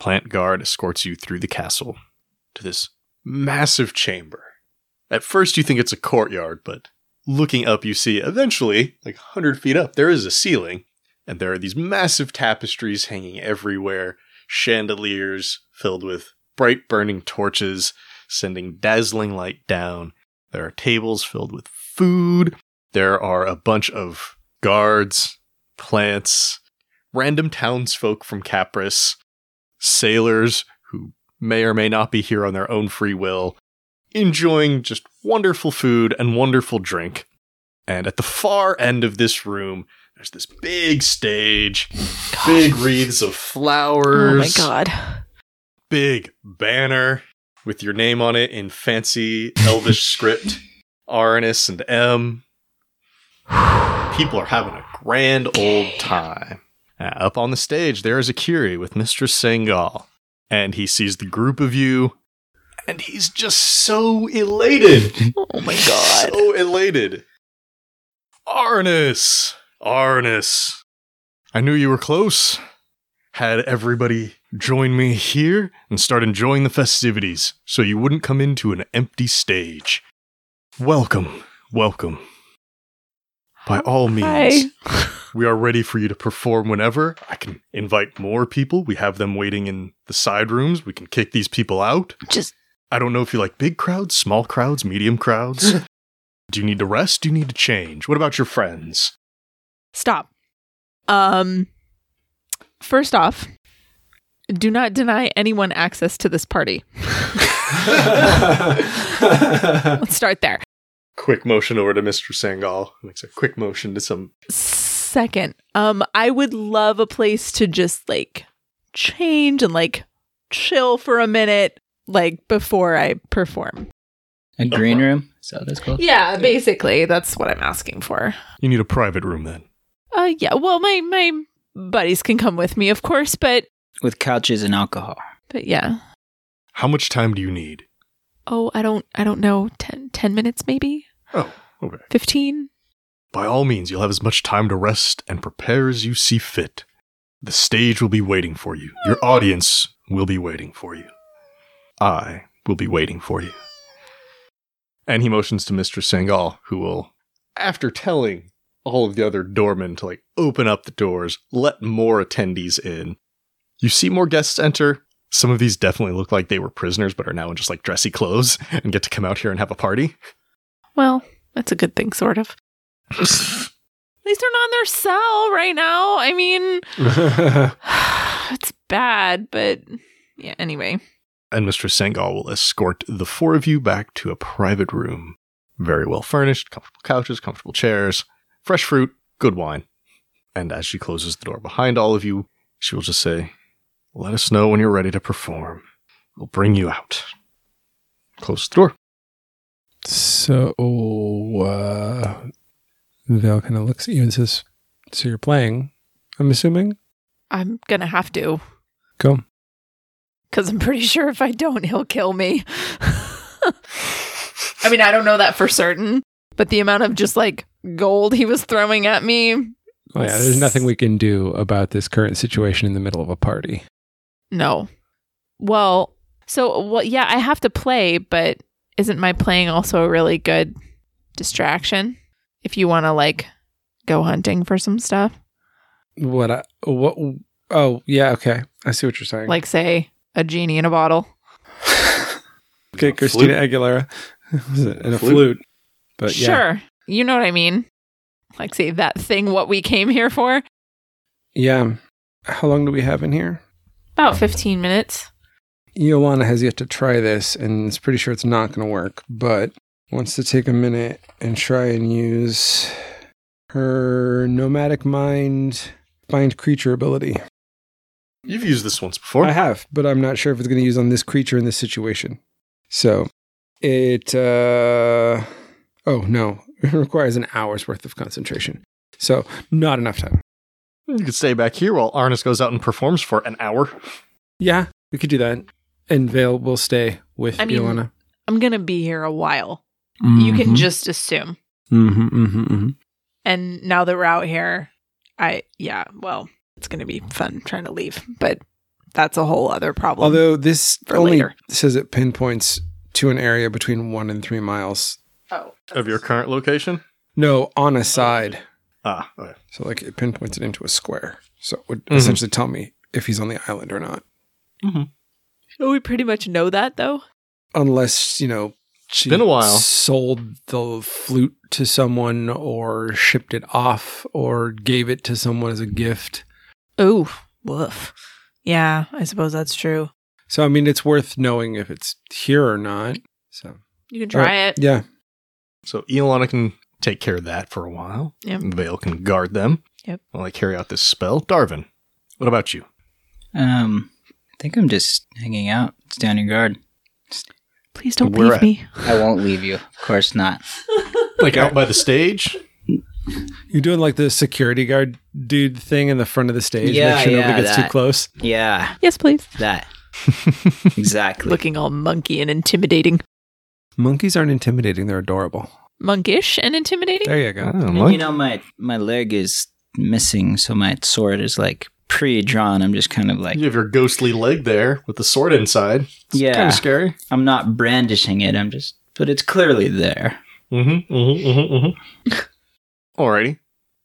Plant Guard escorts you through the castle to this massive chamber. At first, you think it's a courtyard, but looking up, you see eventually, like 100 feet up, there is a ceiling, and there are these massive tapestries hanging everywhere, chandeliers filled with bright burning torches sending dazzling light down. There are tables filled with food. There are a bunch of guards, plants, random townsfolk from Capris sailors who may or may not be here on their own free will, enjoying just wonderful food and wonderful drink. And at the far end of this room, there's this big stage, God. big wreaths of flowers. Oh my god. Big banner with your name on it in fancy elvish script. Arnis and M. People are having a grand old time. Uh, up on the stage, there is Akiri with Mistress Sangal, and he sees the group of you, and he's just so elated. oh my god. So elated. Arnis! Arnis! I knew you were close. Had everybody join me here and start enjoying the festivities so you wouldn't come into an empty stage. Welcome, welcome. By all means. We are ready for you to perform whenever. I can invite more people. We have them waiting in the side rooms. We can kick these people out. Just. I don't know if you like big crowds, small crowds, medium crowds. Do you need to rest? Do you need to change? What about your friends? Stop. Um. First off, do not deny anyone access to this party. Let's start there. Quick motion over to Mr. Sangal. Makes a quick motion to some second. Um, I would love a place to just like change and like chill for a minute, like before I perform. A green room? Is that what it's called? Yeah, basically, that's what I'm asking for. You need a private room then. Uh, yeah. Well, my my buddies can come with me, of course, but with couches and alcohol. But yeah. How much time do you need? Oh, I don't I don't know. 10, 10 minutes maybe? Oh, okay. 15? By all means, you'll have as much time to rest and prepare as you see fit. The stage will be waiting for you. Your audience will be waiting for you. I will be waiting for you. And he motions to Mr. Sangal, who will, after telling all of the other doormen to like open up the doors, let more attendees in. You see more guests enter. Some of these definitely look like they were prisoners, but are now in just like dressy clothes and get to come out here and have a party. Well, that's a good thing, sort of. At least they're not in their cell right now. I mean, it's bad, but yeah, anyway. And Mr. Sangal will escort the four of you back to a private room. Very well furnished, comfortable couches, comfortable chairs, fresh fruit, good wine. And as she closes the door behind all of you, she will just say, Let us know when you're ready to perform. We'll bring you out. Close the door. So, uh, Val kind of looks at you and says, So you're playing, I'm assuming? I'm going to have to. Go. Because I'm pretty sure if I don't, he'll kill me. I mean, I don't know that for certain, but the amount of just like gold he was throwing at me. Oh yeah, there's nothing we can do about this current situation in the middle of a party. No. Well, so well, yeah, I have to play, but isn't my playing also a really good distraction if you want to like go hunting for some stuff? What? I, what? Oh yeah, okay. I see what you're saying. Like say a genie in a bottle. okay, Christina Aguilera, Was it? and a flute. Flute. But yeah, Sure. You know what I mean? Like say that thing what we came here for? yeah. How long do we have in here? About 15 minutes. Iolana has yet to try this and is pretty sure it's not going to work, but wants to take a minute and try and use her nomadic mind find creature ability. You've used this once before. I have, but I'm not sure if it's going to use on this creature in this situation. So it, uh, oh no, it requires an hour's worth of concentration. So not enough time. You could stay back here while Arnis goes out and performs for an hour. Yeah, we could do that. And Vale will stay with I mean, Iolana. I'm going to be here a while. You can Mhm. just assume. Mhm, mhm, mhm. And now that we're out here, I, yeah, well, it's going to be fun trying to leave, but that's a whole other problem. Although this only later. says it pinpoints to an area between one and three miles. oh. Of your current location? No, on a side. Ah, okay. So like it pinpoints it into a square. So it would Mhm. essentially tell me if he's on the island or not. Oh, we pretty much know that though. Unless, you know, she Been a while. sold the flute to someone or shipped it off or gave it to someone as a gift. Oh, woof. Yeah, I suppose that's true. So I mean it's worth knowing if it's here or not. So You can try it. Yeah. So Iolana can take care of that for a while. Yep. Vale can guard them. Yep. While I carry out this spell. Darvin, what about you? Um, I think I'm just hanging out, standing guard. Please don't Where leave at? me. I won't leave you. Of course not. Like out by the stage? You're doing like the security guard dude thing in the front of the stage. Yeah, make sure yeah, nobody gets that. too close. Yeah, Yes, please. that. exactly. Looking all monkey and intimidating. Monkeys aren't intimidating, they're adorable. Monkish and intimidating? There you go. I don't And oh, you know, my my leg is missing, so my sword is like pre-drawn. I'm just kind of like, you have your ghostly leg there with the sword inside. It's Yeah. Kind of scary. I'm not brandishing it. I'm just, but it's clearly there. Mm-hmm. Mm-hmm. Mm-hmm. mm-hmm. Alrighty.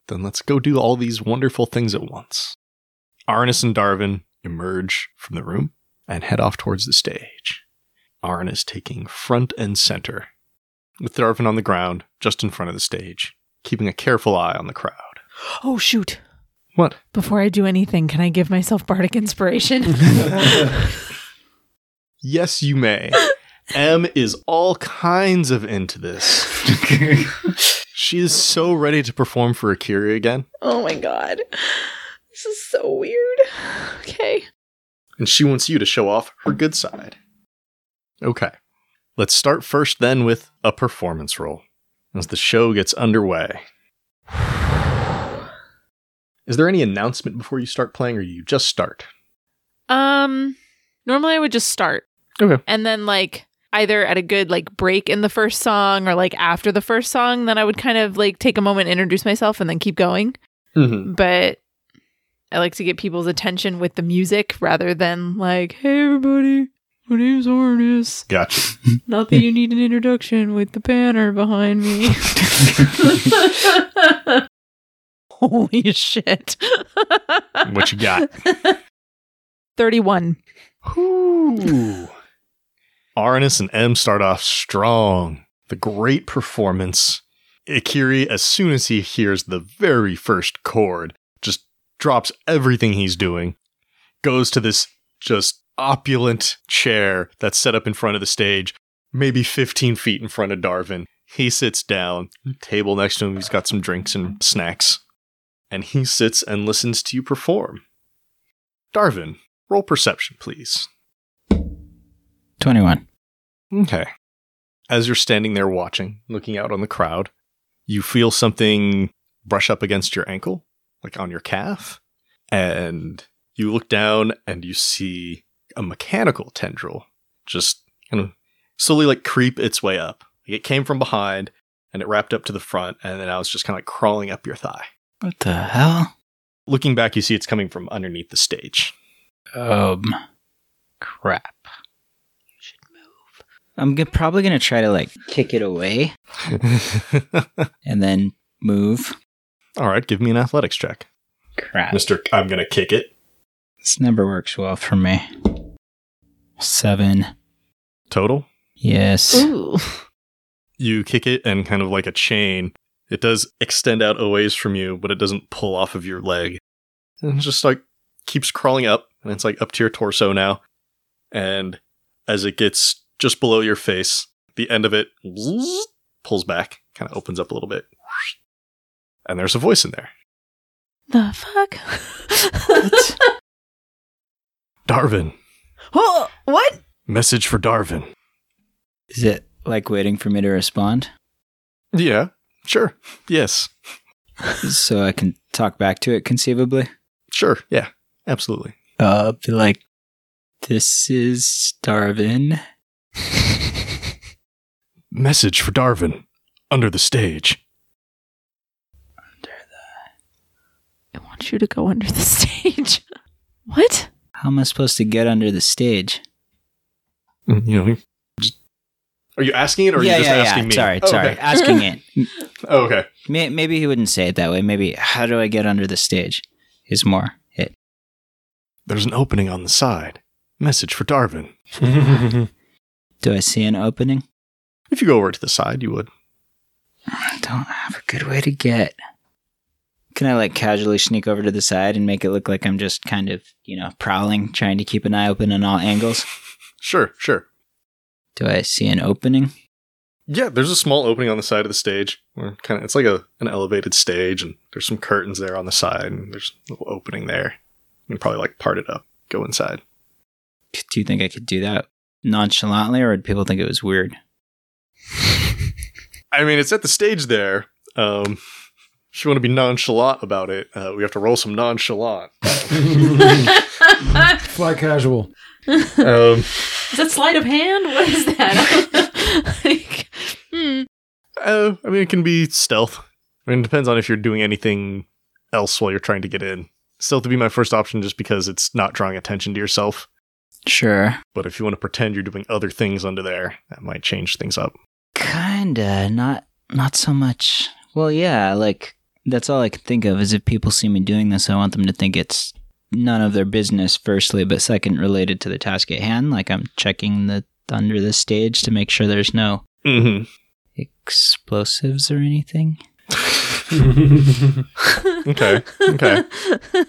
Then let's go do all these wonderful things at once. Arnis and Darvin emerge from the room and head off towards the stage. Arnis taking front and center, with Darvin on the ground just in front of the stage, keeping a careful eye on the crowd. Oh, shoot. What? Before I do anything, can I give myself bardic inspiration? Yes, you may. M is all kinds of into this. she is so ready to perform for Akiri again, oh my god. This is so weird. Okay. and she wants you to show off her good side. Okay. Let's start first then with a performance roll as the show gets underway. Is there any announcement before you start playing or you just start? Um, normally I would just start. Okay. And then like either at a good like break in the first song or like after the first song, then I would kind of like take a moment, introduce myself, and then keep going. Mm-hmm. But I like to get people's attention with the music rather than like, hey everybody, my name's Ornis. Gotcha. Not that you need an introduction with the banner behind me. Holy shit. What you got? 31. Ooh. Arnis and M start off strong. The great performance. Akiri, as soon as he hears the very first chord, just drops everything he's doing, goes to this just opulent chair that's set up in front of the stage, maybe 15 feet in front of Darvin. He sits down, table next to him, he's got some drinks and snacks, and he sits and listens to you perform. Darvin, roll perception, please. 21. Okay. As you're standing there watching, looking out on the crowd, you feel something brush up against your ankle, like on your calf, and you look down and you see a mechanical tendril just kind of slowly like creep its way up. It came from behind and it wrapped up to the front, and then now was just kind of like crawling up your thigh. What the hell? Looking back, you see it's coming from underneath the stage. Um, crap. You should move. I'm g- probably gonna try to like kick it away and then move. All right, give me an athletics check. Crap. Mister, I'm going to kick it. This never works well for me. Seven. Total. Yes. Ooh. You kick it, and kind of like a chain, it does extend out a ways from you, but it doesn't pull off of your leg. And it just like keeps crawling up, and it's like up to your torso now. And as it gets just below your face, the end of it pulls back, kind of opens up a little bit. And there's a voice in there. The fuck? Darvin. oh, what? Message for Darvin. Is it like waiting for me to respond Yeah, sure. Yes. so I can talk back to it conceivably? Sure. Yeah, absolutely. Uh, be like, this is Darvin. Message for Darvin. Under the stage. Under the. I want you to go under the stage. what? How am I supposed to get under the stage? Mm, You know, just, are you asking it or are yeah, you just yeah, asking yeah. me? Sorry, Oh, sorry. okay. Asking it. Oh, okay. May- Maybe he wouldn't say it that way. Maybe, how do I get under the stage? Is more it. There's an opening on the side. Message for Darvin. Do I see an opening? if you go over to the side, you would. I don't have a good way to get. Can I like casually sneak over to the side and make it look like I'm just kind of, you know, prowling, trying to keep an eye open on all angles? Sure, sure. Do I see an opening? Yeah, there's a small opening on the side of the stage. Where kind of, it's like a an elevated stage, and there's some curtains there on the side, and there's a little opening there. You can probably like part it up, go inside. Do you think I could do that nonchalantly, or would people think it was weird? I mean, it's at the stage there. Um, if you want to be nonchalant about it, uh, we have to roll some nonchalant. Fly casual. um, Is that sleight of hand? What is that? like, hmm. uh, I mean, it can be stealth. I mean, it depends on if you're doing anything else while you're trying to get in. Stealth would be my first option just because it's not drawing attention to yourself. Sure. But if you want to pretend you're doing other things under there, that might change things up. Kinda. Not not so much. Well, yeah, like that's all I can think of is if people see me doing this, I want them to think it's none of their business, firstly, but second, related to the task at hand. Like I'm checking the under the stage to make sure there's no Mm-hmm. explosives or anything. Okay. Okay.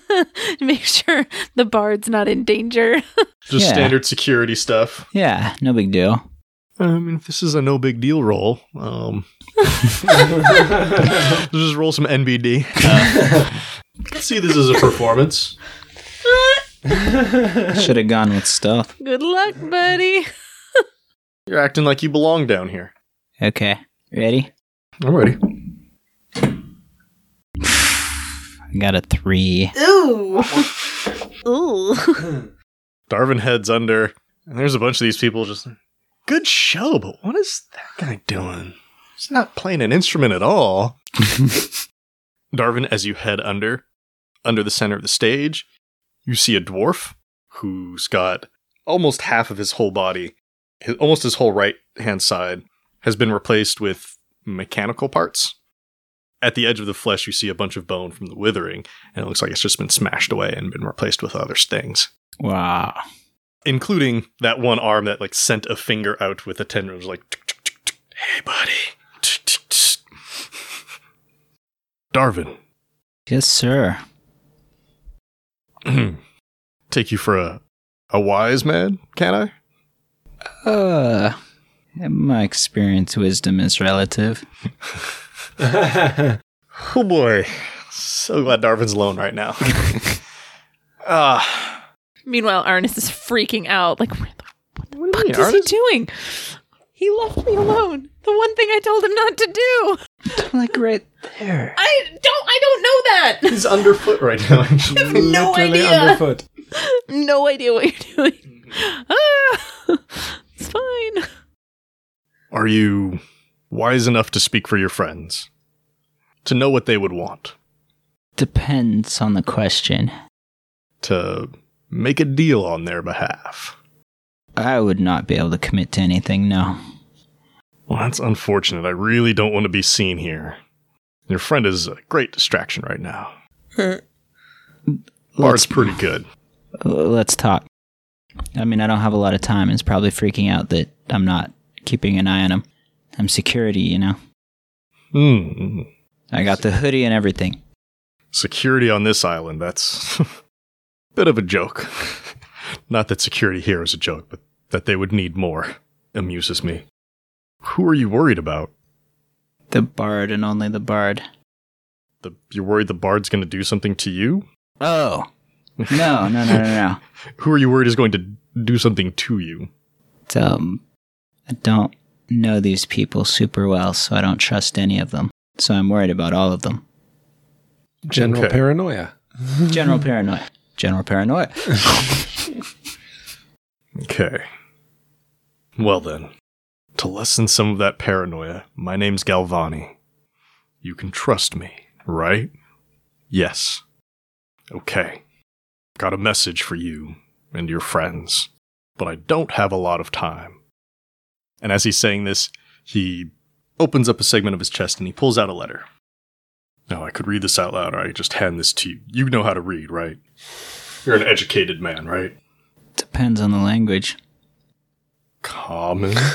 Make sure the bard's not in danger. Just Yeah. standard security stuff. Yeah, no big deal. I mean, if this is a no big deal roll, um, let's just roll some NBD. Let's see this as a performance. Should have gone with stealth. Good luck, buddy. You're acting like you belong down here. Okay, ready? I'm ready. I got a three. Ooh. Ooh. Darvin heads under, and there's a bunch of these people just. Good show, but what is that guy doing? He's not playing an instrument at all. Darvin, as you head under, under the center of the stage, you see a dwarf who's got almost half of his whole body, his, almost his whole right hand side, has been replaced with mechanical parts. At the edge of the flesh, you see a bunch of bone from the withering, and it looks like it's just been smashed away and been replaced with other things Wow. including that one arm that like sent a finger out with a tendon. It was like, "Tick, tick, tick, tick. "Hey, buddy." Darvin, Yes, sir. take you for a a wise man, can I? Uh, my experience wisdom is relative. Oh boy, so glad Darvin's alone right now. Ah, Meanwhile, Arnis is freaking out. Like, where the what do fuck you is mean, he doing? He left me alone. The one thing I told him not to do. like right there. I don't. I don't know that. He's underfoot right now. Actually. I have no Literally idea. underfoot. No idea what you're doing. Ah, it's fine. Are you Wise enough to speak for your friends. To know what they would want. Depends on the question. To make a deal on their behalf. I would not be able to commit to anything, no. Well, that's unfortunate. I really don't want to be seen here. Your friend is a great distraction right now. Bard's pretty good. Uh, Let's talk. I mean, I don't have a lot of time. It's probably freaking out that I'm not keeping an eye on him. I'm security, you know? Hmm. I got the hoodie and everything. Security on this island, that's a bit of a joke. Not that security here is a joke, but that they would need more amuses me. Who are you worried about? The bard and only the bard. The, you're worried the bard's going to do something to you? Oh. No, no, no, no, no. Who are you worried is going to do something to you? It's, um, I don't know these people super well, so I don't trust any of them. So I'm worried about all of them. General Okay. paranoia. General paranoia. General paranoia. Okay. Well then, to lessen some of that paranoia, my name's Galvani. You can trust me, right? Yes. Okay. Got a message for you and your friends, but I don't have a lot of time. And as he's saying this, he opens up a segment of his chest and he pulls out a letter. Now, I could read this out loud or I could just hand this to you. You know how to read, right? You're an educated man, right? Depends on the language. Common.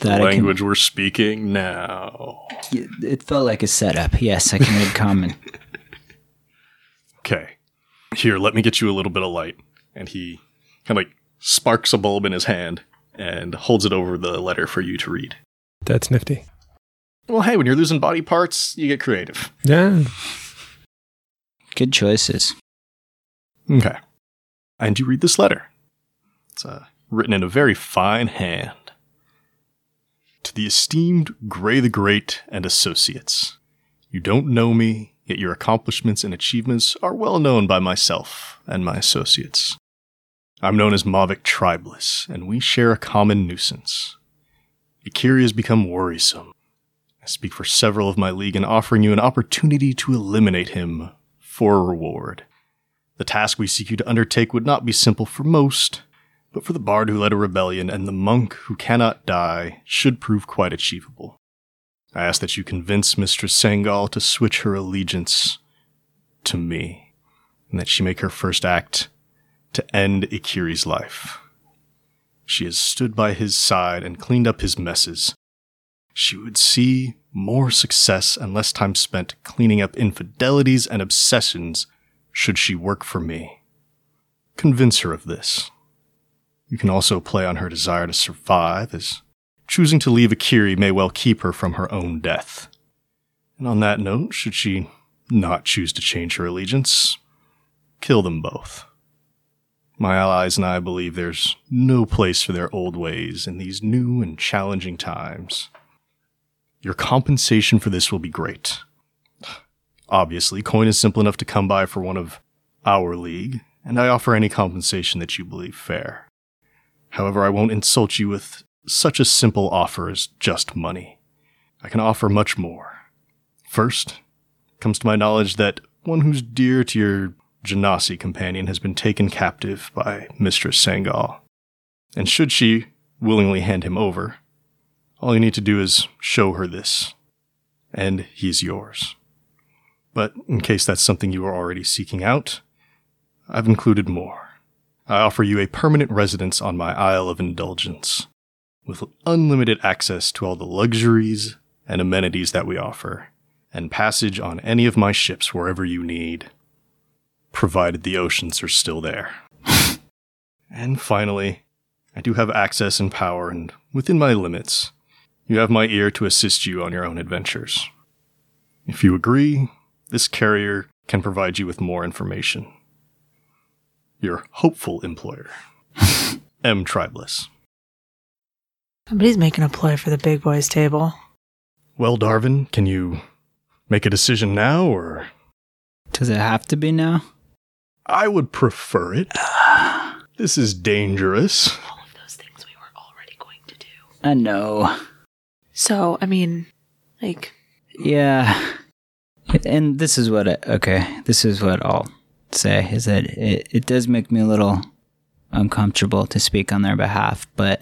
That I language we're speaking now. It felt like a setup. Yes, I can read common. Okay. Here, let me get you a little bit of light. And he kind of like sparks a bulb in his hand and holds it over the letter for you to read. That's nifty. Well, hey, when you're losing body parts, you get creative. Yeah. Good choices. Okay. And you read this letter. It's uh, written in a very fine hand. To the esteemed Gray the Great and Associates. You don't know me, yet your accomplishments and achievements are well known by myself and my associates. I'm known as Mavic Tribeless, and we share a common nuisance. Akiri has become worrisome. I speak for several of my league in offering you an opportunity to eliminate him for a reward. The task we seek you to undertake would not be simple for most, but for the bard who led a rebellion and the monk who cannot die should prove quite achievable. I ask that you convince Mistress Sangal to switch her allegiance to me, and that she make her first act to end Akiri's life. She has stood by his side and cleaned up his messes. She would see more success and less time spent cleaning up infidelities and obsessions should she work for me. Convince her of this. You can also play on her desire to survive, as choosing to leave Akiri may well keep her from her own death. And on that note, should she not choose to change her allegiance, kill them both. My allies and I believe there's no place for their old ways in these new and challenging times. Your compensation for this will be great. Obviously, coin is simple enough to come by for one of our league, and I offer any compensation that you believe fair. However, I won't insult you with such a simple offer as just money. I can offer much more. First, comes to my knowledge that one who's dear to your Genasi companion has been taken captive by Mistress Sangal. And should she willingly hand him over, all you need to do is show her this, and he's yours. But in case that's something you are already seeking out, I've included more. I offer you a permanent residence on my Isle of Indulgence, with unlimited access to all the luxuries and amenities that we offer, and passage on any of my ships wherever you need, provided the oceans are still there. and finally, I do have access and power, and within my limits, you have my ear to assist you on your own adventures. If you agree, this carrier can provide you with more information. Your hopeful employer, M. Tribeless. Somebody's making a play for the big boys table. Well, Darvin, can you make a decision now, or Does it have to be now? I would prefer it. This is dangerous. All of those things we were already going to do. I know. So, I mean, like, Yeah. And this is what I, okay, this is what I'll say is that it, it does make me a little uncomfortable to speak on their behalf, but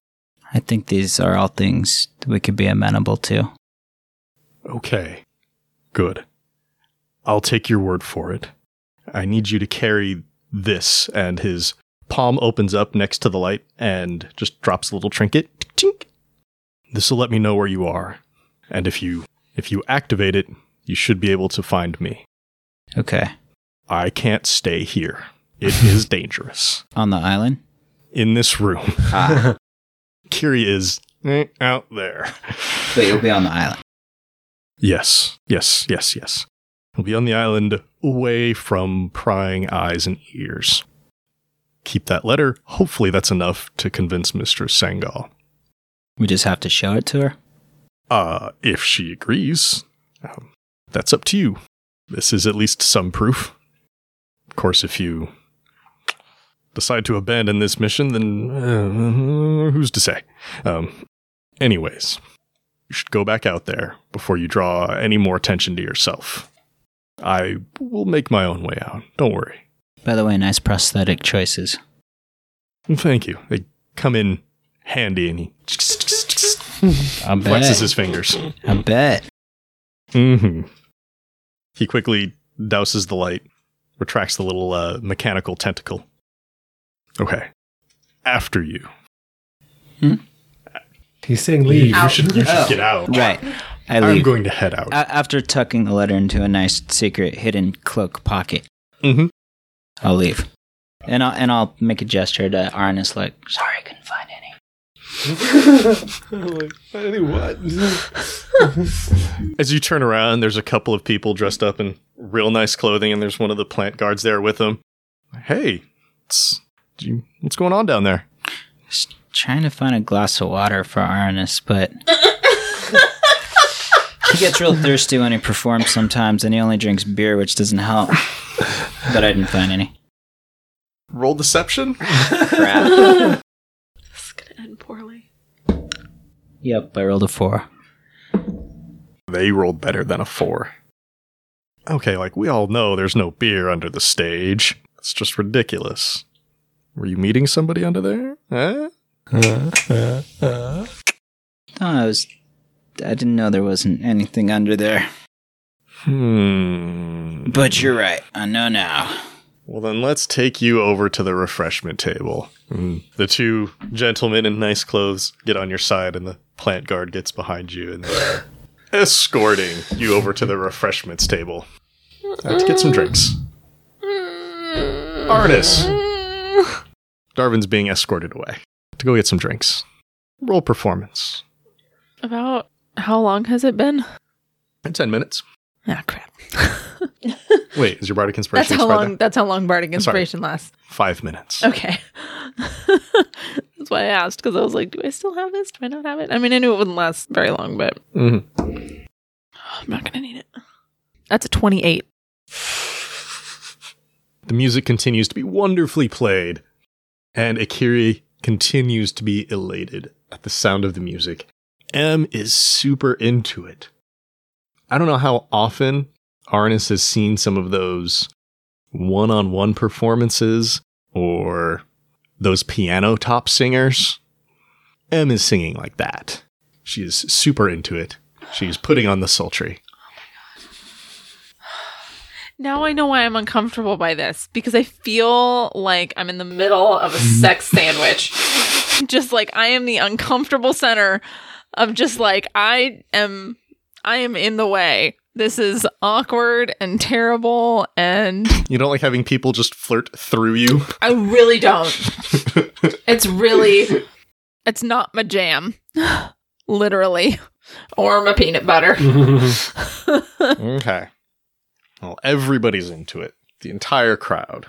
I think these are all things we could be amenable to. Okay. Good. I'll take your word for it. I need you to carry this, and his palm opens up next to the light and just drops a little trinket. This will let me know where you are. And if you if you activate it, you should be able to find me. Okay. I can't stay here. It is dangerous. On the island? In this room. Ah, Kiri is eh, out there. but you'll be on the island. Yes, yes, yes, yes. We'll be on the island away from prying eyes and ears. Keep that letter. Hopefully, that's enough to convince Mistress Sangal. We just have to show it to her. Uh, if she agrees, um, that's up to you. This is at least some proof. Of course, if you decide to abandon this mission, then uh, who's to say? Um, anyways, you should go back out there before you draw any more attention to yourself. I will make my own way out. Don't worry. By the way, nice prosthetic choices. Thank you. They come in handy, and he flexes bet. his fingers. I bet. hmm He quickly douses the light, retracts the little uh, mechanical tentacle. Okay. After you. He's saying leave. You should, you should get out. Right. I I'm going to head out. A- after tucking the letter into a nice secret hidden cloak pocket, hmm I'll leave. And I'll, and I'll make a gesture to Arnis like, sorry, I couldn't find any. like, what? As you turn around, there's a couple of people dressed up in real nice clothing, and there's one of the plant guards there with them. Hey, it's, you- what's going on down there? Just trying to find a glass of water for Arnis, but he gets real thirsty when he performs sometimes, and he only drinks beer, which doesn't help. But I didn't find any. Roll deception? Crap. it's gonna end poorly. Yep, I rolled a four. They rolled better than a four. Okay, like we all know there's no beer under the stage. It's just ridiculous. Were you meeting somebody under there? Huh? No, I was. I didn't know there wasn't anything under there. Hmm. But you're right. I know now. Well, then let's take you over to the refreshment table. Mm. The two gentlemen in nice clothes get on your side, and the plant guard gets behind you, and they're escorting you over to the refreshments table to get some drinks. Arnis! Darvin's being escorted away to go get some drinks. Roll performance. About how long has it been? In 10 minutes. Ah, crap. Wait, is your bardic That's inspiration how long. there? That's how long bardic Sorry. inspiration lasts. Five minutes. Okay. that's why I asked because I was like, do I still have this? Do I not have it? I mean, I knew it wouldn't last very long, but Mhm. I'm not gonna need it. That's a 28. The music continues to be wonderfully played, and Akiri continues to be elated at the sound of the music. M is super into it. I don't know how often Arnis has seen some of those one on one performances or those piano top singers. M is singing like that. She is super into it. She's putting on the sultry. Oh my god. now I know why I'm uncomfortable by this because I feel like I'm in the middle of a sex sandwich. just like I am the uncomfortable center of just like I am I am in the way. This is awkward and terrible and You don't like having people just flirt through you? I really don't. it's really it's not my jam. Literally. Or my peanut butter. Okay. Well, everybody's into it. The entire crowd.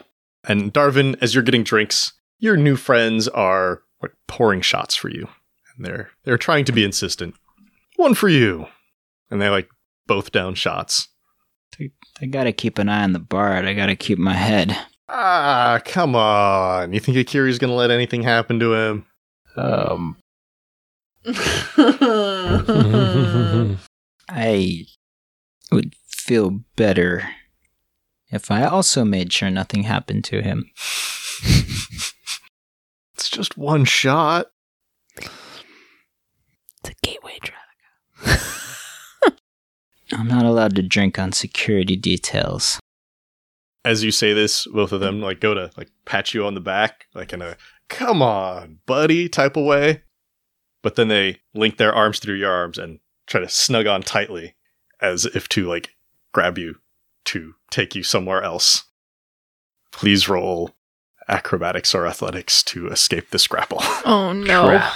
And Darvin, as you're getting drinks, your new friends are like pouring shots for you. And they're they're trying to be insistent. One for you. And they like both down shots. I gotta keep an eye on the bard. I gotta keep my head. Ah, come on. You think Akiri's gonna let anything happen to him? um, I would feel better if I also made sure nothing happened to him. It's just one shot. It's a gateway drug. I'm not allowed to drink on security details. As you say this, both of them like go to like pat you on the back, like in a "come on, buddy" type of way. But then they link their arms through your arms and try to snug on tightly, as if to like grab you to take you somewhere else. Please roll acrobatics or athletics to escape this grapple. Oh no. Crap.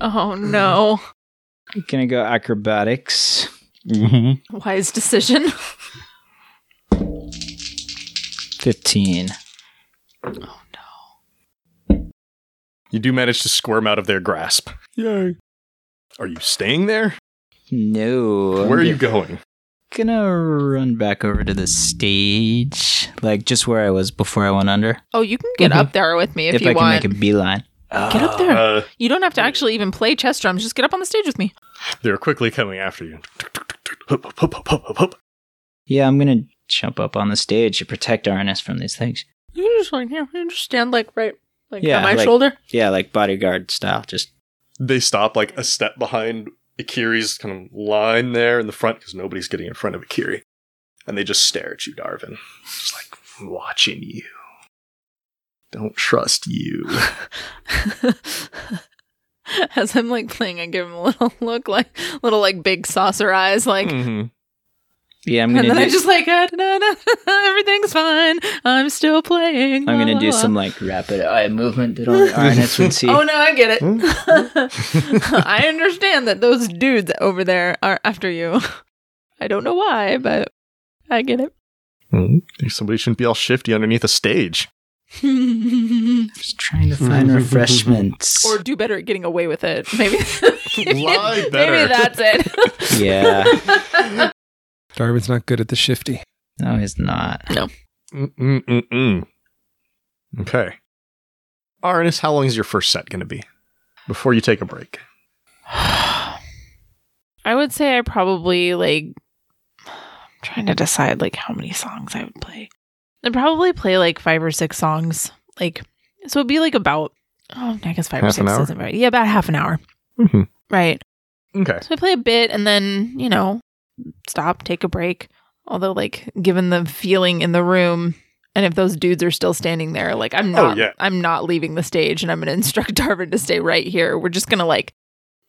Oh no. Gonna go acrobatics. Mm-hmm. Wise decision. 15. Oh no. You do manage to squirm out of their grasp. Yay. Are you staying there? No. Where are you going? Gonna run back over to the stage. Like just where I was before I went under. Oh, you can get Mhm. up there with me if, you want. If, I can make a beeline. Get up there. Uh, You don't have to actually even play chess drums. Just get up on the stage with me. they're quickly coming after you. Hup, hup, hup, hup, hup, hup. Yeah, I'm gonna jump up on the stage to protect Arnis from these things. You just like yeah, you just stand like right like Yeah, on my like- shoulder. Yeah, like bodyguard style. Just They stop like a step behind Akiri's kind of line there in the front because nobody's getting in front of Akiri. And they just stare at you, Darvin. Just like watching you. Don't trust you. As I'm like playing, I give him a little look, like little like big saucer eyes, like, Mm-hmm. yeah, I'm gonna And then do, I just like, ah, da, da, da, everything's fine. I'm still playing. I'm gonna la, do la." some like rapid eye movement that only Arnis would see. Oh no, I get it. I understand that those dudes over there are after you. I don't know why, but I get it. Mhm. Somebody shouldn't be all shifty underneath a stage. Just trying to find refreshments. or do better at getting away with it. Maybe. Lie better. Maybe that's it. yeah. Darvin's not good at the shifty. No, he's not. Mm-mm-mm-mm. Okay. Arnis, how long is your first set going to be before you take a break? I would say I probably like I'm trying to decide like how many songs I would play. I'd probably play like five or six songs. Like so it'd be like about oh I guess five or Half an six isn't right. Yeah, about half an hour. Mm-hmm. Right. Okay. So I play a bit and then, you know, stop, take a break. Although like given the feeling in the room and if those dudes are still standing there, like I'm Oh, not yeah. I'm not leaving the stage and I'm gonna instruct Darvin to stay right here. We're just gonna like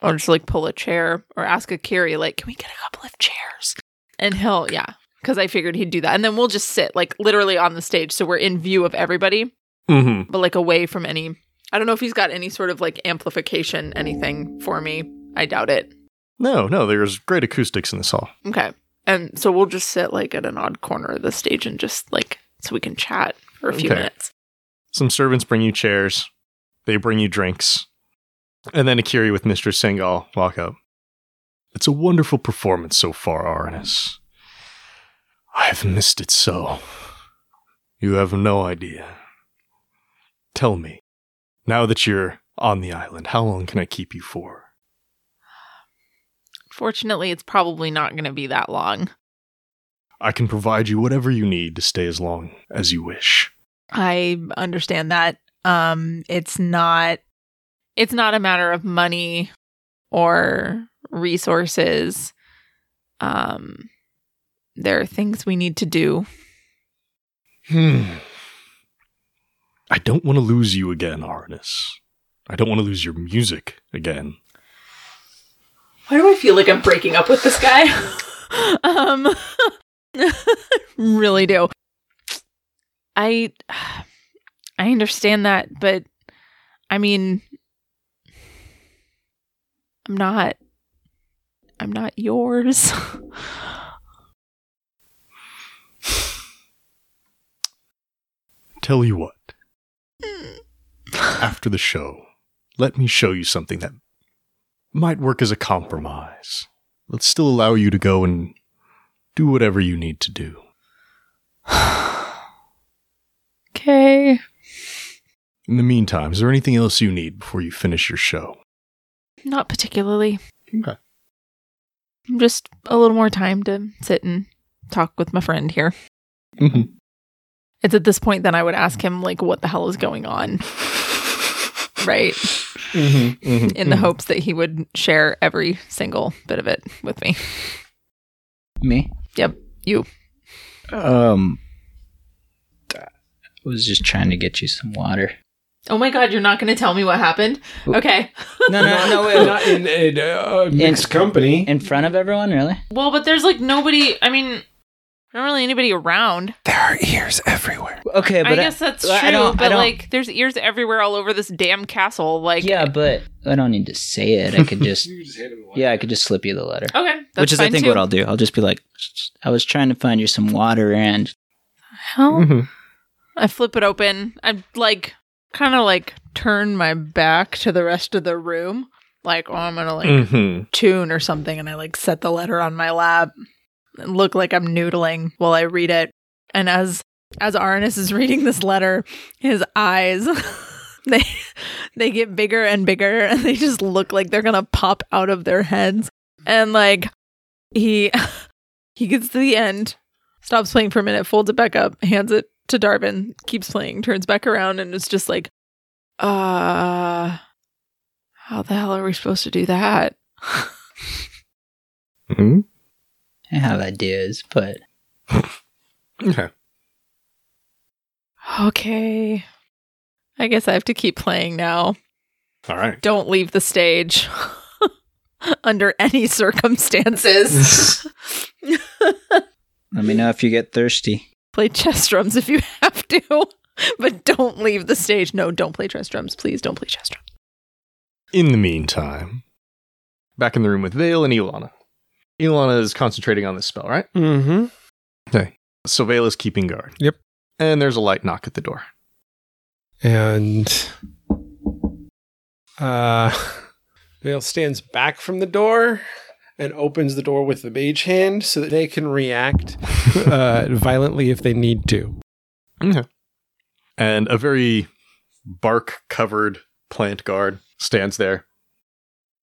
or just like pull a chair or ask a Akiri, like, can we get a couple of chairs? And he'll yeah. Because I figured he'd do that. And then we'll just sit like literally on the stage. So we're in view of everybody, Mm-hmm. but like away from any I don't know if he's got any sort of like amplification, anything for me. I doubt it. No, no, there's great acoustics in this hall. Okay. And so we'll just sit like at an odd corner of the stage and just like so we can chat for a few Okay. minutes. Some servants bring you chairs. They bring you drinks. And then Akiri with Mr. Sangal walk up. It's a wonderful performance so far, Arnis. I have missed it so. You have no idea. Tell me, now that you're on the island, how long can I keep you for? Fortunately, it's probably not going to be that long. I can provide you whatever you need to stay as long as you wish. I understand that. Um it's not it's not a matter of money or resources. Um there are things we need to do. Hmm. I don't want to lose you again, Arnis. I don't want to lose your music again. Why do I feel like I'm breaking up with this guy? um really do. I I understand that, but I mean I'm not I'm not yours. Tell you what. After the show, let me show you something that might work as a compromise. Let's still allow you to go and do whatever you need to do. okay. In the meantime, is there anything else you need before you finish your show? Not particularly. Okay. Just a little more time to sit and talk with my friend here. Mm-hmm. It's at this point that I would ask him like what the hell is going on. right. Mm-hmm. Mm-hmm. In the hopes that he would share every single bit of it with me. Me? Yep, you. Um, I was just trying to get you some water. Oh my god, you're not going to tell me what happened? Okay. No, no, no, wait. Not in, in uh, mixed company. In front of everyone, really? Well, but there's like nobody, I mean, not really anybody around. there are ears everywhere. Okay, but I guess that's true, I don't- I but don't- like there's ears everywhere all over this damn castle. Like, yeah, but I don't need to say it. I could just, yeah, I could just slip you the letter. Okay. That's Which is, I fine think, too. what I'll do. I'll just be like, I was trying to find you some water and Hell? Mm-hmm. I flip it open. I like kind of like turn my back to the rest of the room. Like, oh, I'm gonna like Mm-hmm. tune or something, and I like set the letter on my lap and look like I'm noodling while I read it. And as as Arnis is reading this letter, his eyes they they get bigger and bigger, and they just look like they're gonna pop out of their heads. And like he he gets to the end, stops playing for a minute, folds it back up, hands it to Darvin, keeps playing, turns back around, and it's just like, uh, how the hell are we supposed to do that? Mm-hmm. I have ideas, but Okay. Okay. I guess I have to keep playing now. All right. Don't leave the stage under any circumstances. let me know if you get thirsty. play chess drums if you have to, but don't leave the stage. No, don't play chess drums. Please don't play chess drums. In the meantime, back in the room with Vale and Ilana. Ilana is concentrating on this spell, right? Mm-hmm. Okay. So Vale is keeping guard. Yep. And there's a light knock at the door. And uh Vale stands back from the door and opens the door with the mage hand so that they can react uh, violently if they need to. Okay. And a very bark covered plant guard stands there.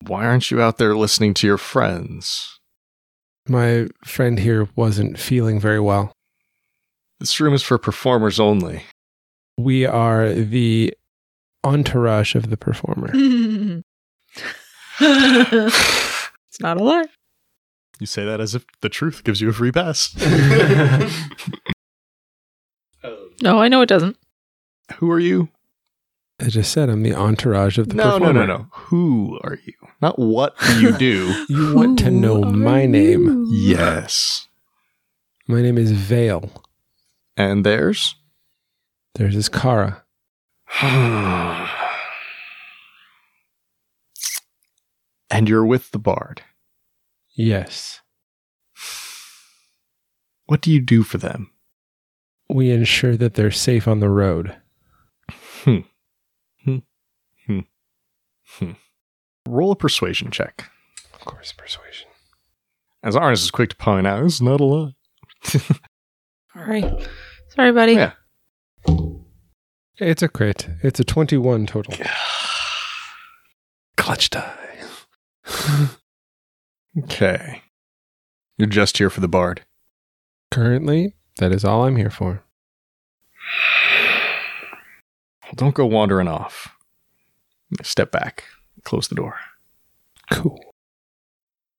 Why aren't you out there listening to your friends? My friend here wasn't feeling very well. This room is for performers only. We are the entourage of the performer. it's not a lie. You say that as if the truth gives you a free pass. No, I know it doesn't. Who are you? I just said I'm the entourage of the No, no, performer. no, no. Who are you? Not what do you do. You want to know my name? yes. My name is Vale. And theirs? There's this Kara. and you're with the bard. Yes. What do you do for them? We ensure that they're safe on the road. Hmm. Hmm. Roll a persuasion check. Of course, persuasion. As Arnis is quick to point out, it's not a lot. All right. Sorry, buddy. Yeah. It's a crit. It's a 21 total. Clutch die. okay. You're just here for the bard. Currently, that is all I'm here for. Well, don't go wandering off. Step back. Close the door. Cool.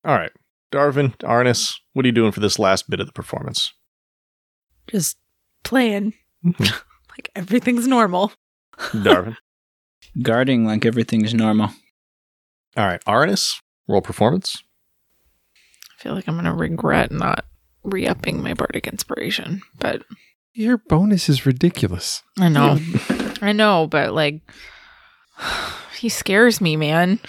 All right. Darvin, Arnis, what are you doing for this last bit of the performance? Just playing like everything's normal. Darvin. Guarding like everything's normal. All right. Arnis, roll performance. I feel like I'm going to regret not re upping my bardic inspiration, but Your bonus is ridiculous. I know. I know, but like, he scares me, man.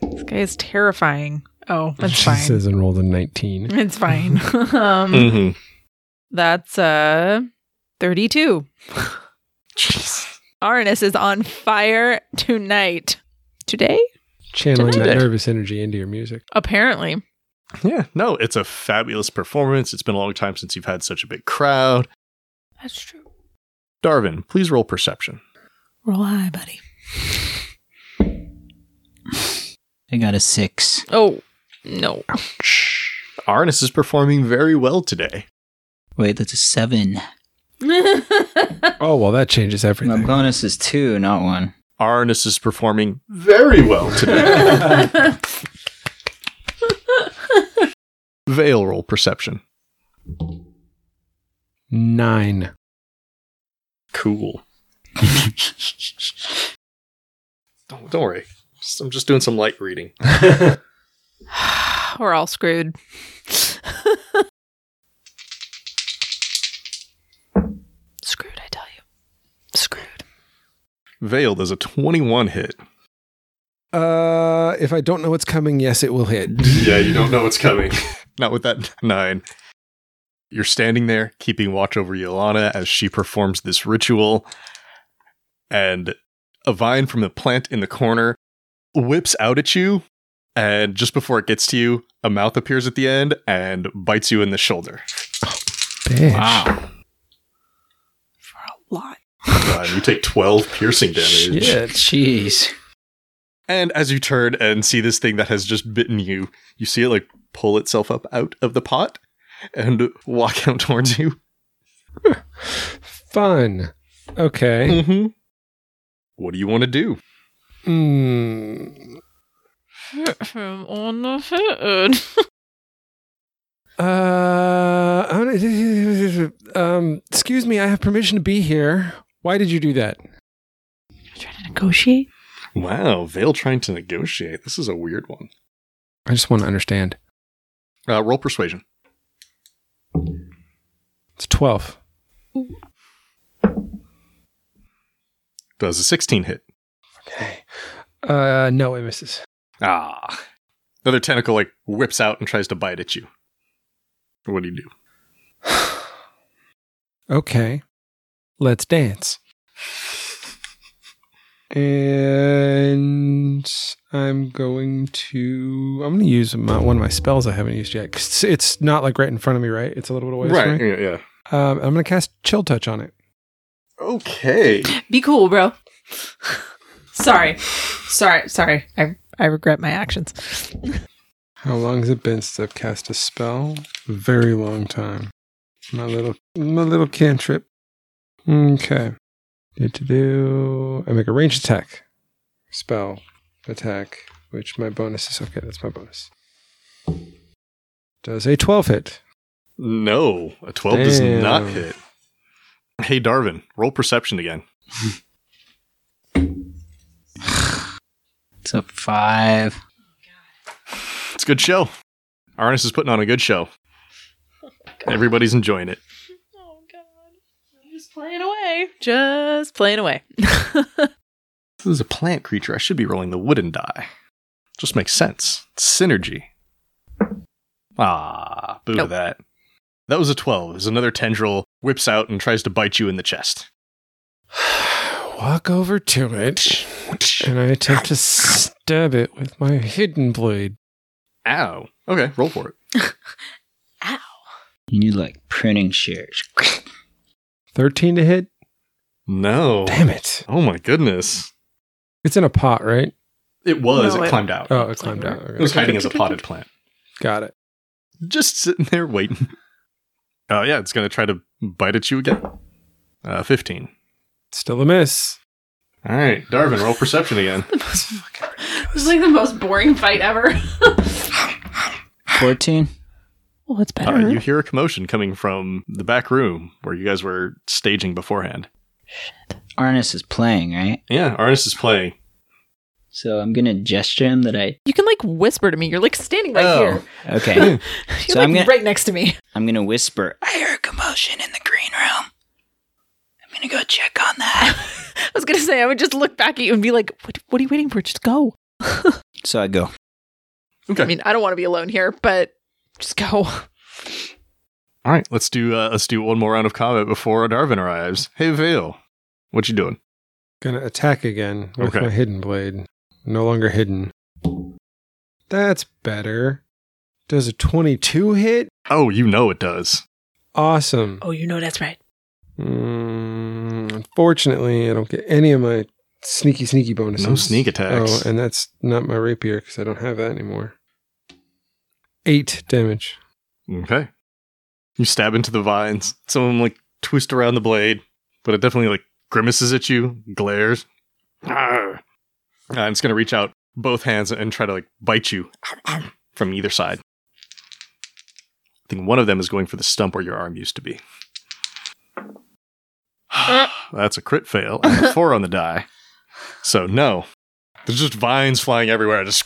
this guy is terrifying. Oh, that's she fine. says and rolled a 19. It's fine. um, Mm-hmm. that's uh 32. Jeez. Arnis is on fire tonight. Today? Channeling Today. that nervous energy into your music. Apparently. Yeah, no, it's a fabulous performance. It's been a long time since you've had such a big crowd. That's true. Darvin, please roll perception. Roll high, buddy. I got a six. Oh, no. Arnis is performing very well today. Wait, that's a seven. Oh, well, that changes everything. My everything. bonus is two, not one. Arnis is performing very well today. Vale roll perception. Nine. Cool. Don't, don't worry. Just- I'm just doing some light reading. We're all screwed. screwed, I tell you. Screwed. Vale does a 21 hit. Uh, if I don't know what's coming, yes, it will hit. Yeah, you don't know what's coming. Not with that nine. You're standing there, keeping watch over Iolana as she performs this ritual, and a vine from the plant in the corner whips out at you, and just before it gets to you, a mouth appears at the end and bites you in the shoulder. Bitch. Wow. For a lot. And you take 12 piercing damage. Shit. Jeez. And as you turn and see this thing that has just bitten you, you see it like pull itself up out of the pot and walk out towards you. Fun. Okay. Mm-hmm. What do you want to do? Mm. On the head. Uh, um, excuse me, I have permission to be here. Why did you do that? Trying to negotiate? Wow, Vale trying to negotiate. This is a weird one. I just want to understand. Uh, roll persuasion. It's 12. Does a 16 hit? Okay. Uh, no, it misses. Ah. Another tentacle like whips out and tries to bite at you. What do you do? Okay. Let's dance. And I'm going to. I'm going to use my, one of my spells I haven't used yet. 'cause it's not like right in front of me, right? It's a little bit away from me. Yeah, yeah. Um, I'm going to cast Chill Touch on it. Okay. Be cool, bro. sorry. Sorry. Sorry. I, I regret my actions. How long has it been since I've cast a spell? A very long time. My little, my little cantrip. Okay. Do to do. I make a range attack. Spell attack, which my bonus is okay. That's my bonus. Does a twelve hit? No, a 12 does not hit. Hey, Darvin, roll perception again. It's a five. It's a good show. Arnis is putting on a good show. Everybody's enjoying it. Oh god. Just playing away. Just playing away. This is a plant creature. I should be rolling the wooden die. Just makes sense. It's synergy. Ah, boo to Nope. that. That was a 12. There's another tendril whips out and tries to bite you in the chest. Walk over to it, and I attempt to stab it with my hidden blade. Ow. Okay, roll for it. Ow. You need like printing shears. Thirteen to hit. No. Damn it! Oh my goodness. It's in a pot, right? It was. No, it it- climbed out. Oh, it climbed out. It was hiding as a potted plant. Got it. Just sitting there waiting. Oh, yeah, it's going to try to bite at you again. Uh, 15. Still a miss. All right, Darvin, roll perception again. It was like the most boring fight ever. 14? well, it's better. Uh, you hear a commotion coming from the back room where you guys were staging beforehand. Arnis is playing, right? Yeah, Arnis is playing. So I'm gonna gesture him that I. You can like whisper to me. You're like standing right Oh. here. Okay. You're so like I'm gonna- right next to me. I'm gonna whisper. I hear a commotion in the green room. I'm gonna go check on that. I was gonna say I would just look back at you and be like, "What? What are you waiting for? Just go." so I go. Okay. I mean, I don't want to be alone here, but just go. All right, let's do uh, let's do one more round of combat before Darvin arrives. Hey, Vale, what you doing? Gonna attack again with Okay. my hidden blade. No longer hidden. That's better. Does a 22 hit? Oh, you know it does. Awesome. Oh, you know that's right. Mm, unfortunately, I don't get any of my sneaky, sneaky bonuses. No sneak attacks. Oh, and that's not my rapier because I don't have that anymore. Eight damage. Okay. You stab into the vines. Some of them like twist around the blade, but it definitely like grimaces at you, glares. Arr. Uh, and it's gonna reach out both hands and try to like bite you from either side. I think one of them is going for the stump where your arm used to be. That's a crit fail and a four on the die. So no. There's just vines flying everywhere. Just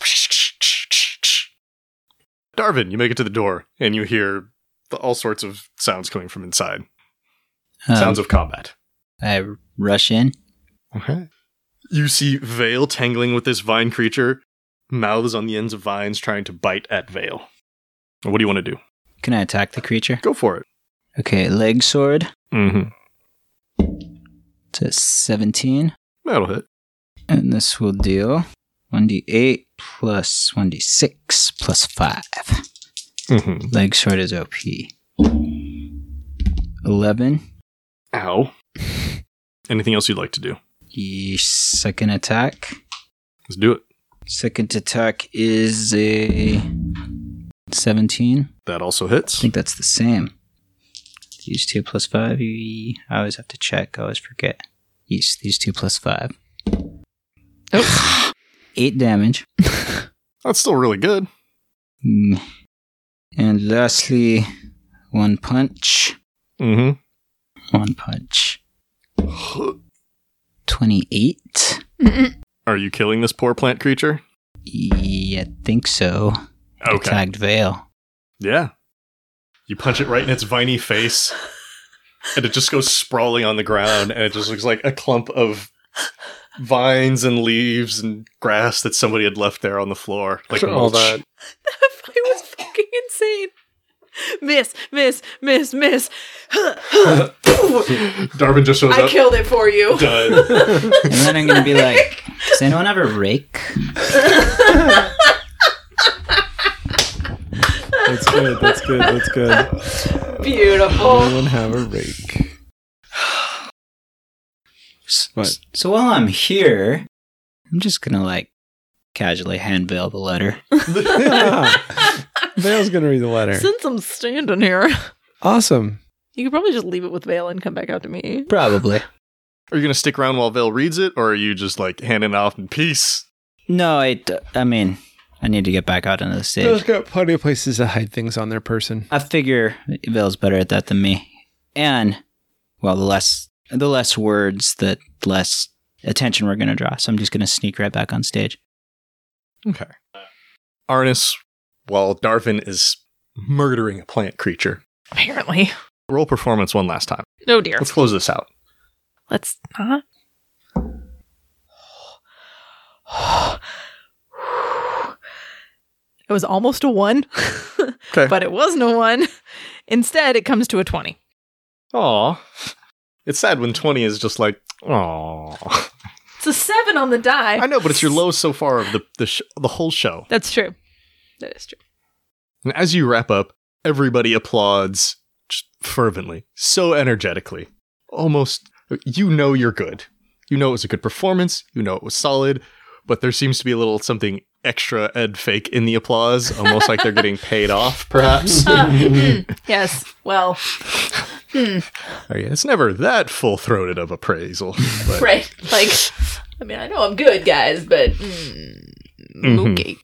Darvin, you make it to the door and you hear the, all sorts of sounds coming from inside. Um, Sounds of combat. I rush in. Okay. You see Vale tangling with this vine creature, mouths on the ends of vines trying to bite at Vale. What do you want to do? Can I attack the creature? Go for it. Okay, leg sword. Mm-hmm. To 17. That'll hit. And this will deal 1d8 plus 1d6 plus 5. Mm-hmm. Leg sword is OP. 11. Ow. Anything else you'd like to do? The second attack. Let's do it. Second attack is a 17. That also hits. I think that's the same. These two plus five. I always have to check. I always forget. Yes, these two plus five. Eight damage. That's still really good. Mm. And lastly, one punch. Mm-hmm. One punch. 28. Are you killing this poor plant creature? Yeah, I think so. Okay. Tagged Vale. Yeah. You punch it right in its viney face, and it just goes sprawling on the ground, and it just looks like a clump of vines and leaves and grass that somebody had left there on the floor. Like all mulch. that. That fight was fucking insane. Miss, miss, miss, miss. Darvin just shows I up. I killed it for you. Done. And then I'm going to be like, does anyone have a rake? That's good. That's good. That's good. Beautiful. Anyone have a rake? What? So while I'm here, I'm just going to like casually hand Vale the letter. Vale's gonna read the letter. Since I'm standing here, Awesome. you could probably just leave it with Vale and come back out to me. Probably. Are you gonna stick around while Vale reads it, or are you just like handing it off in peace? No, I, I mean, I need to get back out onto the Vale's stage. got plenty of places to hide things on their person. I figure Vale's better at that than me. And, well, the less the less words, the less attention we're going to draw. So I'm just going to sneak right back on stage. Okay. Arnis, while Darvin is murdering a plant creature, Apparently. roll performance one last time. No, dear. Let's close this out. Let's not. It was almost a one, Okay. but it wasn't a one. Instead, it comes to a 20. Aw. It's sad when 20 is just like, aw. It's a seven on the die. I know, but it's your lowest so far of the, the, sh- the whole show. That's true. That is true. And as you wrap up, everybody applauds fervently, so energetically. Almost, you know you're good. You know it was a good performance. You know it was solid, but there seems to be a little something extra ed fake in the applause, almost like they're getting paid off, perhaps. Yes. Well, Oh, yeah, it's never that full throated of appraisal. But right. Like, I mean, I know I'm good, guys, but mm, Mhm. okay.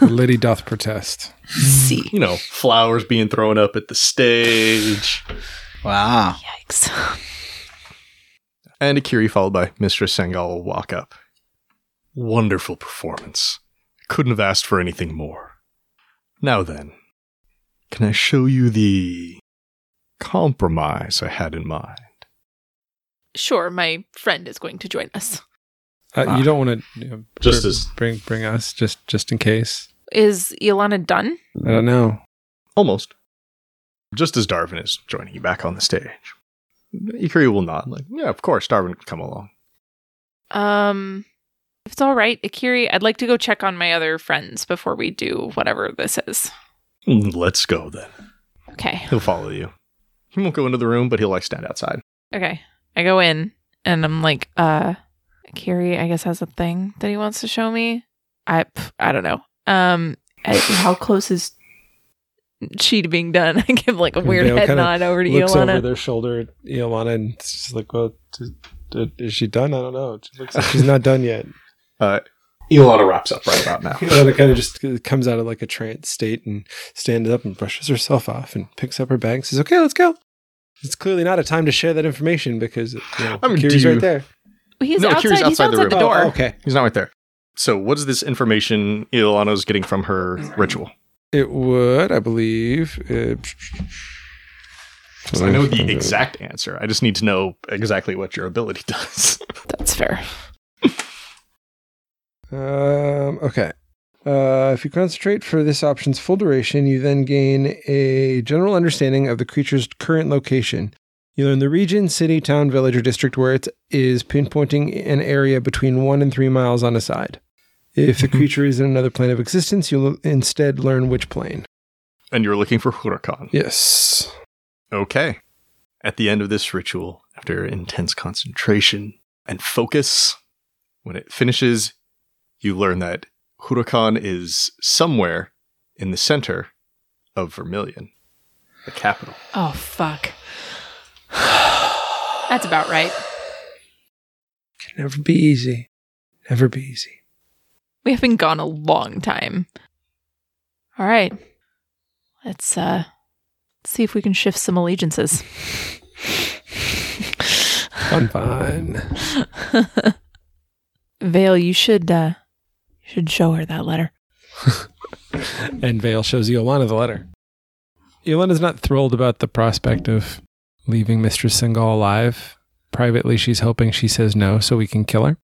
Liddy doth protest. See. you know, flowers being thrown up at the stage. Wow. Yikes. And Akiri, followed by Mistress Sangal, will walk up. Wonderful performance. Couldn't have asked for anything more. Now then, can I show you the compromise I had in mind? Sure, my friend is going to join us. Uh, you don't want to you know, Just br- as- bring bring us just just in case. Is Ilana done? I don't know. Almost. Just as Darvin is joining you back on the stage. Akiri will nod, like, yeah, of course, Darvin can come along. Um, if it's all right, Akiri, I'd like to go check on my other friends before we do whatever this is. Let's go then. Okay. He'll follow you. He won't go into the room, but he'll like stand outside. Okay. I go in and I'm like, uh, Kiri, I guess, has a thing that he wants to show me. I I don't know. Um, how close is she to being done? I give like a weird Vale head nod over to looks Iolana. over their shoulder at Iolana and it's just like, well, t- t- is she done? I don't know. She looks like she's not done yet. Uh, Iolana wraps up right about now. Iolana kind of just comes out of like a trance state and stands up and brushes herself off and picks up her bag and says, okay, let's go. It's clearly not a time to share that information because you know, I mean, Kiri's you- right there. He's No, outside. Kiri's he's outside the outside the, room. door. Oh, okay. He's not right there. So, what is this information Iolana's getting from her ritual? It would, I believe. Uh, 'Cause I know the exact answer. I just need to know exactly what your ability does. That's fair. Um, okay. Uh, if you concentrate for this option's full duration, you then gain a general understanding of the creature's current location. You learn the region, city, town, village, or district where it is pinpointing an area between one and three miles on a side. If the creature is in another plane of existence, you'll instead learn which plane. and you're looking for Hurakan. Yes. Okay. At the end of this ritual, after intense concentration and focus, when it finishes, you learn that Hurakan is somewhere in the center of Vermilion, the capital. Oh fuck. That's about right. Can never be easy. Never be easy. We haven't gone a long time. All right. Let's uh see if we can shift some allegiances. Fun, fun. Vale, you should uh you should show her that letter. and Vale shows Iolana the letter. Iolana's not thrilled about the prospect of leaving Mistress Sangal alive. Privately, she's hoping she says no so we can kill her.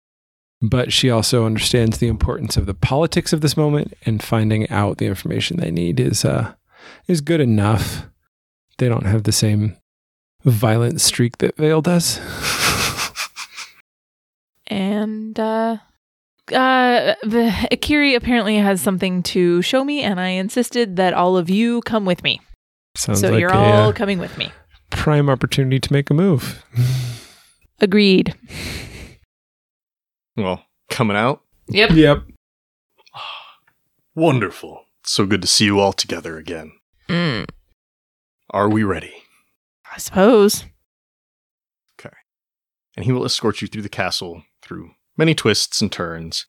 But she also understands the importance of the politics of this moment and finding out the information they need is uh is good enough. They don't have the same violent streak that Vale does. And uh uh the Akiri apparently has something to show me and I insisted that all of you come with me. Sounds so like you're a all uh, coming with me. Prime opportunity to make a move. Agreed. Well, coming out? Yep. yep. Wonderful. So good to see you all together again. Mm, Are we ready? I suppose. Okay. And he will escort you through the castle through many twists and turns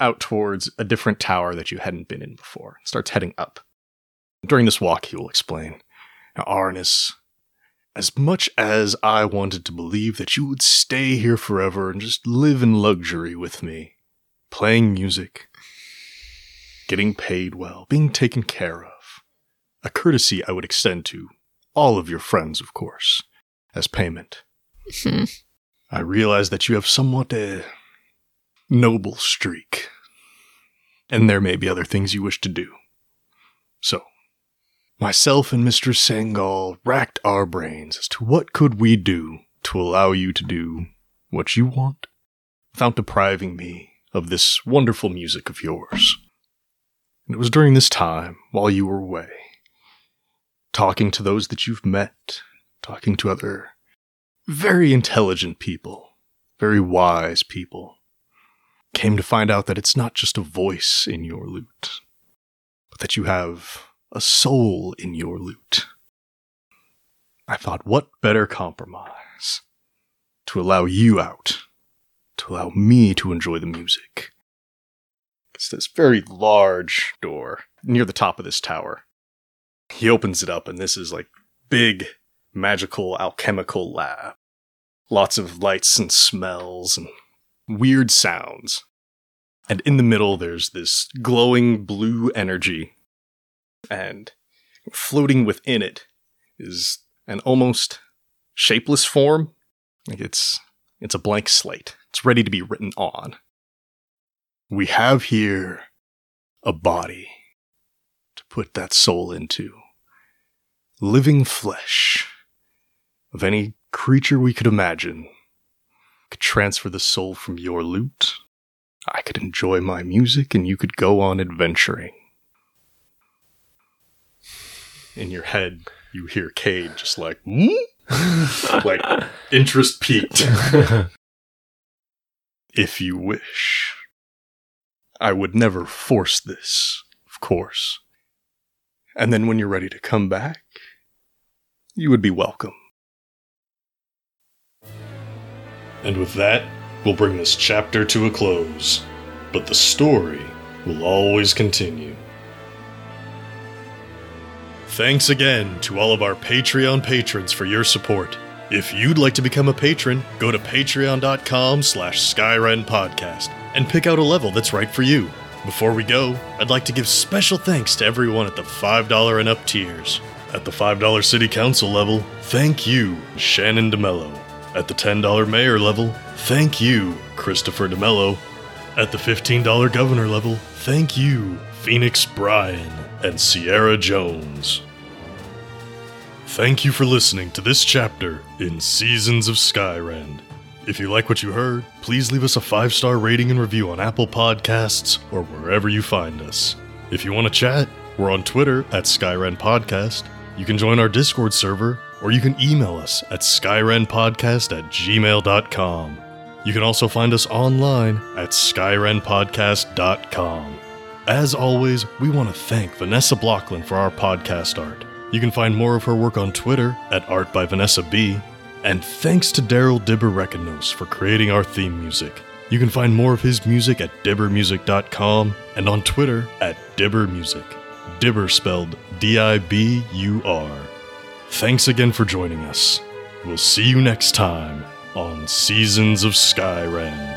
out towards a different tower that you hadn't been in before. Starts heading up. During this walk, he will explain Now, Arnis, as much as I wanted to believe that you would stay here forever and just live in luxury with me, playing music, getting paid well, being taken care of, a courtesy I would extend to all of your friends, of course, as payment. Hmm. I realize that you have somewhat a noble streak, and there may be other things you wish to do. So, myself and Mr. Sangal racked our brains as to what could we do to allow you to do what you want without depriving me of this wonderful music of yours. And it was during this time, while you were away, talking to those that you've met, talking to other very intelligent people, very wise people, came to find out that it's not just a voice in your lute, but that you have a soul in your lute. I thought, what better compromise to allow you out, to allow me to enjoy the music? It's this very large door near the top of this tower. He opens it up, and this is like big magical alchemical lab. Lots of lights and smells and weird sounds. And in the middle, there's this glowing blue energy. And floating within it is an almost shapeless form. Like it's it's a blank slate. It's ready to be written on. We have here a body to put that soul into. Living flesh of any creature we could imagine. Could transfer the soul from your lute. I could enjoy my music and you could go on adventuring. In your head, you hear Cade just like, hmm? like interest peaked. if you wish. I would never force this, of course. And then when you're ready to come back, you would be welcome. And with that, we'll bring this chapter to a close. But the story will always continue. Thanks again to all of our Patreon patrons for your support. If you'd like to become a patron, go to patreon.com slash Skyrend Podcast and pick out a level that's right for you. Before we go, I'd like to give special thanks to everyone at the $5 and up tiers. At the $5 City Council level, thank you, Shannon DeMello. At the $10 Mayor level, thank you, Christopher DeMello. At the $15 Governor level, thank you, Phoenix Bryan and Sierra Jones. Thank you for listening to this chapter in Seasons of Skyrend. If you like what you heard, please leave us a five star rating and review on Apple Podcasts or wherever you find us. If you want to chat, we're on Twitter at Skyrend Podcast. You can join our Discord server, or you can email us at skyrendpodcast at gmail.com. You can also find us online at skyrendpodcast.com. As always, we want to thank Vanessa Blockland for our podcast art. You can find more of her work on Twitter at Art by Vanessa B. And thanks to Daryl Dibur for creating our theme music. You can find more of his music at diburmusic.com and on Twitter at diburmusic. Dibur spelled D I B U R. Thanks again for joining us. We'll see you next time on Seasons of Skyrend.